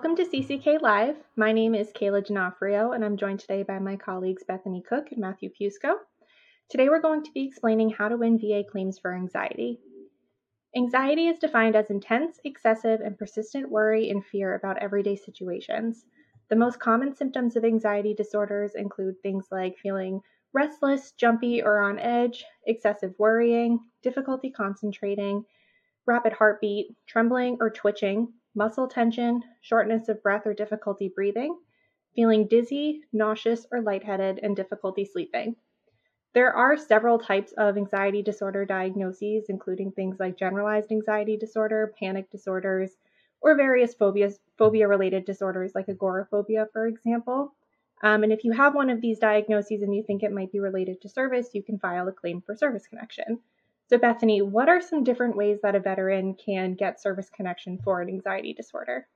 CCK Live. My name is Kayla D'Onofrio, and I'm joined today by my colleagues Bethany Cook and Matthew Fusco. Today we're going to be explaining how to win VA claims for anxiety. Anxiety is defined as intense, excessive, and persistent worry and fear about everyday situations. The most common symptoms of anxiety disorders include things like feeling restless, jumpy, or on edge, excessive worrying, difficulty concentrating, rapid heartbeat, trembling or twitching, muscle tension, shortness of breath or difficulty breathing, feeling dizzy, nauseous, or lightheaded, and difficulty sleeping. There are several types of anxiety disorder diagnoses, including things like generalized anxiety disorder, panic disorders, or various phobias, phobia related disorders like agoraphobia, for example. Um, and if you have one of these diagnoses and you think it might be related to service, you can file a claim for service connection. So, Bethany, what are some different ways that a veteran can get service connection for an anxiety disorder?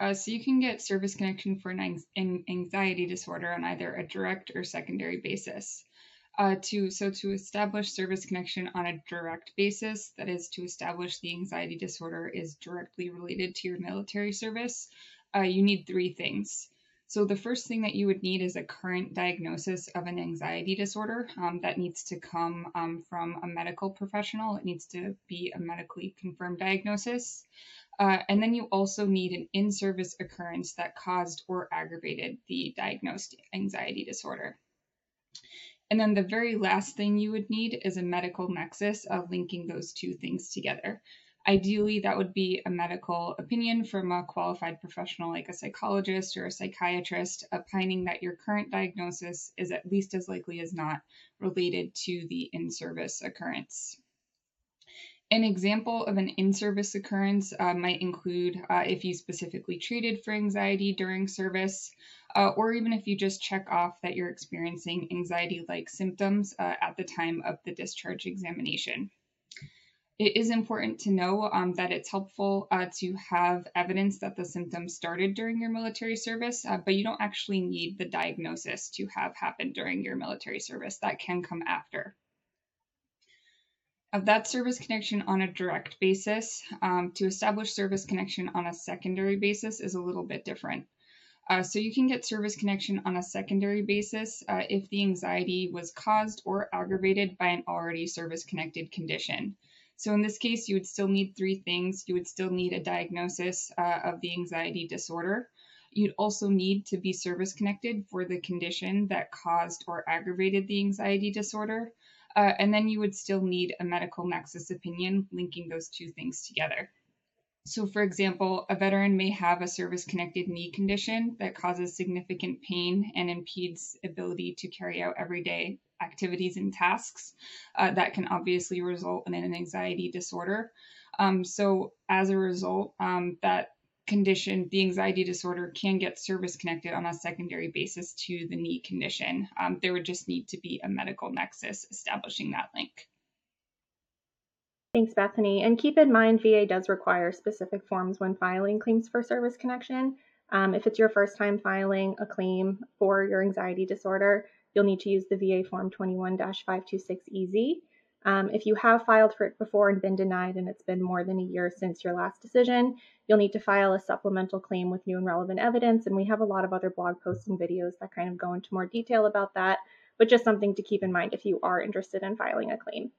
Uh, so, you can get service connection for an anxiety disorder on either a direct or secondary basis. Uh, to so to establish service connection on a direct basis, that is to establish the anxiety disorder is directly related to your military service, uh, you need three things. So, the first thing that you would need is a current diagnosis of an anxiety disorder um, that needs to come um, from a medical professional. It needs to be a medically confirmed diagnosis. Uh, and then you also need an in service occurrence that caused or aggravated the diagnosed anxiety disorder. And then the very last thing you would need is a medical nexus of linking those two things together. Ideally, that would be a medical opinion from a qualified professional like a psychologist or a psychiatrist, opining that your current diagnosis is at least as likely as not related to the in service occurrence. An example of an in service occurrence uh, might include uh, if you specifically treated for anxiety during service, uh, or even if you just check off that you're experiencing anxiety like symptoms uh, at the time of the discharge examination it is important to know um, that it's helpful uh, to have evidence that the symptoms started during your military service, uh, but you don't actually need the diagnosis to have happened during your military service. That can come after. Of that service connection on a direct basis, um, to establish service connection on a secondary basis is a little bit different. Uh, so you can get service connection on a secondary basis uh, if the anxiety was caused or aggravated by an already service connected condition. So in this case, you would still need three things. You would still need a diagnosis uh, of the anxiety disorder. You'd also need to be service connected for the condition that caused or aggravated the anxiety disorder. Uh, and then you would still need a medical nexus opinion linking those two things together. So, for example, a veteran may have a service connected knee condition that causes significant pain and impedes ability to carry out everyday activities and tasks uh, that can obviously result in an anxiety disorder. Um, so, as a result, um, that condition, the anxiety disorder, can get service connected on a secondary basis to the knee condition. Um, there would just need to be a medical nexus establishing that link. Thanks, Bethany. And keep in mind, VA does require specific forms when filing claims for service connection. Um, if it's your first time filing a claim for your anxiety disorder, you'll need to use the VA Form 21 526EZ. Um, if you have filed for it before and been denied and it's been more than a year since your last decision, you'll need to file a supplemental claim with new and relevant evidence. And we have a lot of other blog posts and videos that kind of go into more detail about that, but just something to keep in mind if you are interested in filing a claim.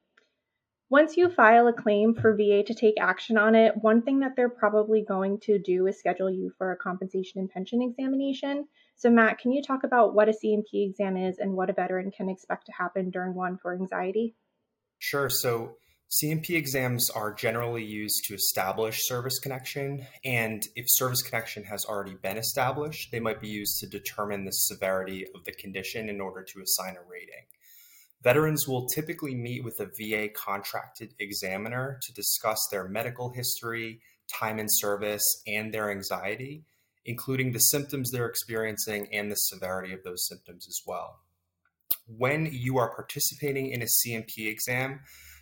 Once you file a claim for VA to take action on it, one thing that they're probably going to do is schedule you for a compensation and pension examination. So, Matt, can you talk about what a C&P exam is and what a veteran can expect to happen during one for anxiety? Sure. So, C&P exams are generally used to establish service connection. And if service connection has already been established, they might be used to determine the severity of the condition in order to assign a rating. Veterans will typically meet with a VA contracted examiner to discuss their medical history, time in service, and their anxiety, including the symptoms they're experiencing and the severity of those symptoms as well. When you are participating in a C&P exam,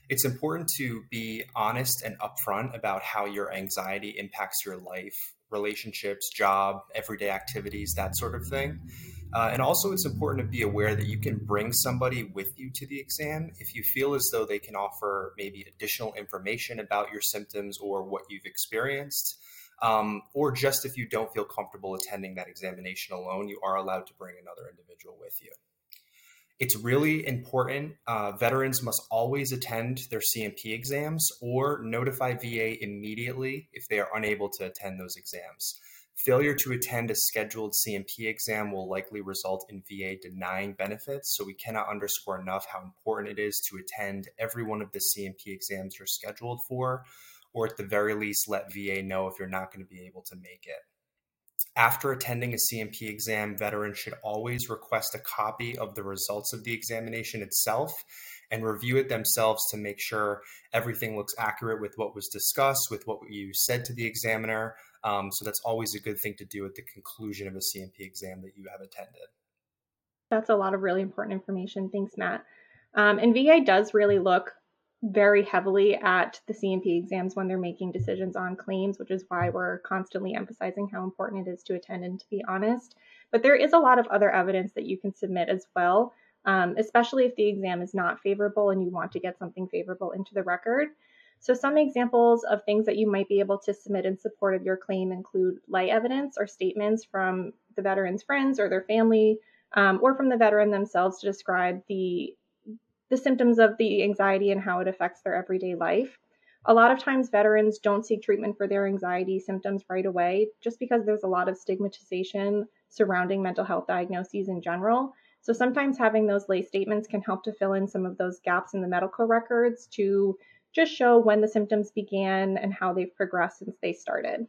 it's important to be honest and upfront about how your anxiety impacts your life, relationships, job, everyday activities, that sort of thing. Uh, and also, it's important to be aware that you can bring somebody with you to the exam if you feel as though they can offer maybe additional information about your symptoms or what you've experienced. Um, or just if you don't feel comfortable attending that examination alone, you are allowed to bring another individual with you. It's really important. Uh, veterans must always attend their C&P exams or notify VA immediately if they are unable to attend those exams. Failure to attend a scheduled C&P exam will likely result in VA denying benefits, so we cannot underscore enough how important it is to attend every one of the C&P exams you're scheduled for, or at the very least, let VA know if you're not going to be able to make it. After attending a C&P exam, veterans should always request a copy of the results of the examination itself and review it themselves to make sure everything looks accurate with what was discussed, with what you said to the examiner. Um, so that's always a good thing to do at the conclusion of a C&P exam that you have attended. That's a lot of really important information. Thanks, Matt. Um, and VA does really look very heavily at the C&P exams when they're making decisions on claims, which is why we're constantly emphasizing how important it is to attend and to be honest. But there is a lot of other evidence that you can submit as well, um, especially if the exam is not favorable and you want to get something favorable into the record. So, some examples of things that you might be able to submit in support of your claim include lay evidence or statements from the veteran's friends or their family, um, or from the veteran themselves to describe the the symptoms of the anxiety and how it affects their everyday life. A lot of times, veterans don't seek treatment for their anxiety symptoms right away just because there's a lot of stigmatization surrounding mental health diagnoses in general. So, sometimes having those lay statements can help to fill in some of those gaps in the medical records to just show when the symptoms began and how they've progressed since they started.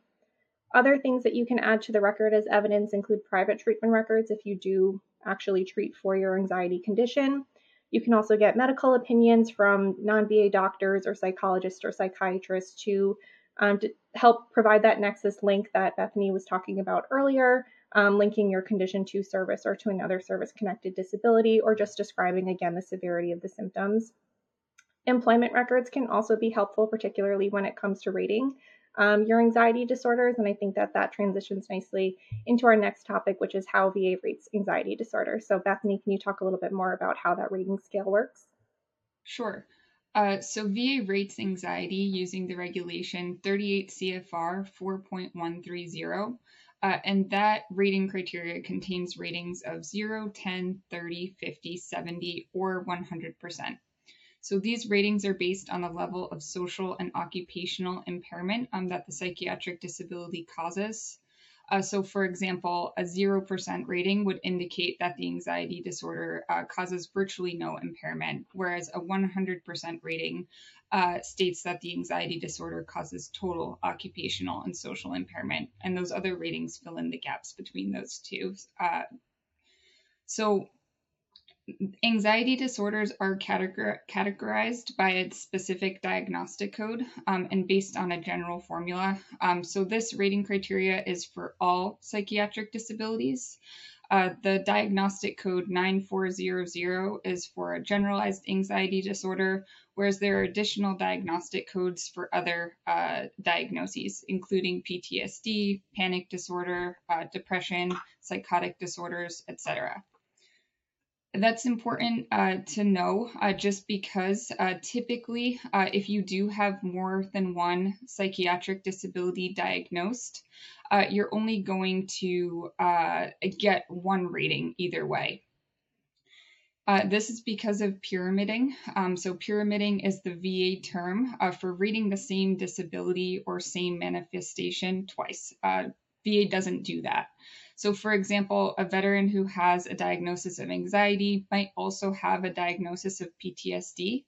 Other things that you can add to the record as evidence include private treatment records if you do actually treat for your anxiety condition. You can also get medical opinions from non VA doctors or psychologists or psychiatrists to, um, to help provide that nexus link that Bethany was talking about earlier, um, linking your condition to service or to another service connected disability, or just describing again the severity of the symptoms. Employment records can also be helpful, particularly when it comes to rating um, your anxiety disorders. And I think that that transitions nicely into our next topic, which is how VA rates anxiety disorders. So, Bethany, can you talk a little bit more about how that rating scale works? Sure. Uh, so, VA rates anxiety using the regulation 38 CFR 4.130. Uh, and that rating criteria contains ratings of 0, 10, 30, 50, 70, or 100%. So these ratings are based on the level of social and occupational impairment um, that the psychiatric disability causes. Uh, so, for example, a 0% rating would indicate that the anxiety disorder uh, causes virtually no impairment, whereas a 100% rating uh, states that the anxiety disorder causes total occupational and social impairment. And those other ratings fill in the gaps between those two. Uh, so, anxiety disorders are categor- categorized by its specific diagnostic code um, and based on a general formula. Um, so, this rating criteria is for all psychiatric disabilities. Uh, the diagnostic code 9400 is for a generalized anxiety disorder, whereas there are additional diagnostic codes for other uh, diagnoses, including PTSD, panic disorder, uh, depression, psychotic disorders, etc. That's important uh, to know uh, just because uh, typically, uh, if you do have more than one psychiatric disability diagnosed, uh, you're only going to uh, get one rating either way. this is because of pyramiding. Um, so, pyramiding is the VA term for rating the same disability or same manifestation twice. VA doesn't do that. So, for example, a veteran who has a diagnosis of anxiety might also have a diagnosis of PTSD.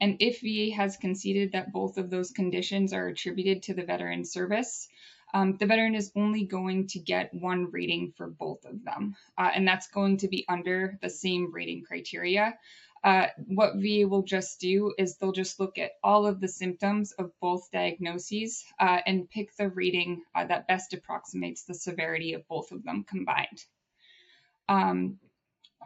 And if VA has conceded that both of those conditions are attributed to the veteran service, um, the veteran is only going to get one rating for both of them. Uh, and that's going to be under the same rating criteria. Uh, what VA will just do is they'll just look at all of the symptoms of both diagnoses uh, and pick the rating uh, that best approximates the severity of both of them combined. Um,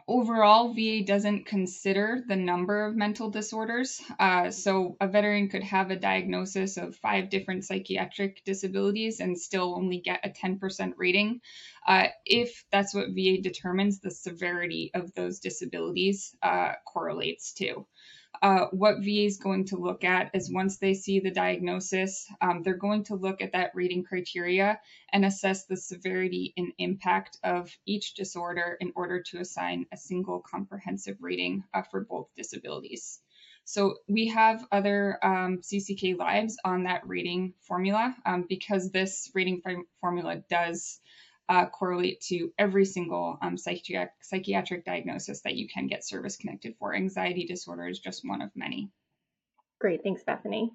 Overall, VA doesn't consider the number of mental disorders. Uh, so, a veteran could have a diagnosis of five different psychiatric disabilities and still only get a 10% rating uh, if that's what VA determines the severity of those disabilities uh, correlates to. Uh, what VA is going to look at is once they see the diagnosis, um, they're going to look at that rating criteria and assess the severity and impact of each disorder in order to assign a single comprehensive rating uh, for both disabilities. So we have other um, CCK lives on that rating formula um, because this rating formula does uh, correlate to every single um, psychiatric, psychiatric diagnosis that you can get service connected for. Anxiety disorder is just one of many. Great, thanks, Bethany.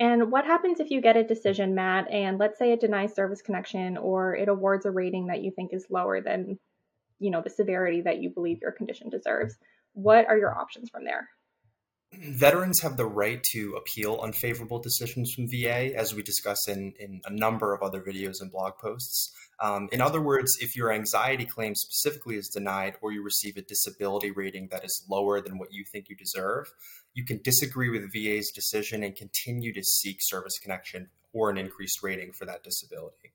And what happens if you get a decision, Matt, and let's say it denies service connection or it awards a rating that you think is lower than, you know, the severity that you believe your condition deserves? What are your options from there? Veterans have the right to appeal unfavorable decisions from VA, as we discuss in, in a number of other videos and blog posts. Um, in other words, if your anxiety claim specifically is denied or you receive a disability rating that is lower than what you think you deserve, you can disagree with VA's decision and continue to seek service connection or an increased rating for that disability.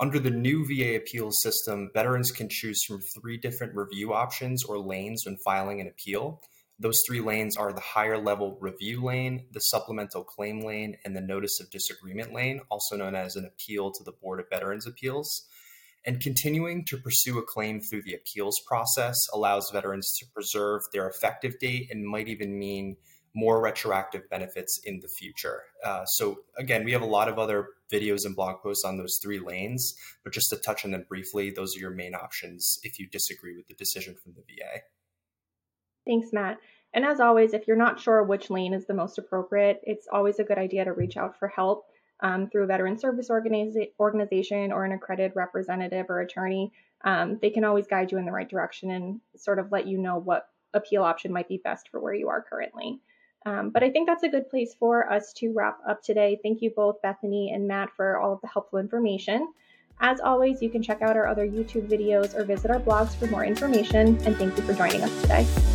Under the new VA appeals system, veterans can choose from three different review options or lanes when filing an appeal. Those three lanes are the higher level review lane, the supplemental claim lane, and the notice of disagreement lane, also known as an appeal to the Board of Veterans Appeals. And continuing to pursue a claim through the appeals process allows veterans to preserve their effective date and might even mean more retroactive benefits in the future. Uh, so, again, we have a lot of other videos and blog posts on those three lanes, but just to touch on them briefly, those are your main options if you disagree with the decision from the VA. Thanks, Matt. And as always, if you're not sure which lane is the most appropriate, it's always a good idea to reach out for help um, through a veteran service organiza- organization or an accredited representative or attorney. Um, they can always guide you in the right direction and sort of let you know what appeal option might be best for where you are currently. Um, but I think that's a good place for us to wrap up today. Thank you both, Bethany and Matt, for all of the helpful information. As always, you can check out our other YouTube videos or visit our blogs for more information, and thank you for joining us today.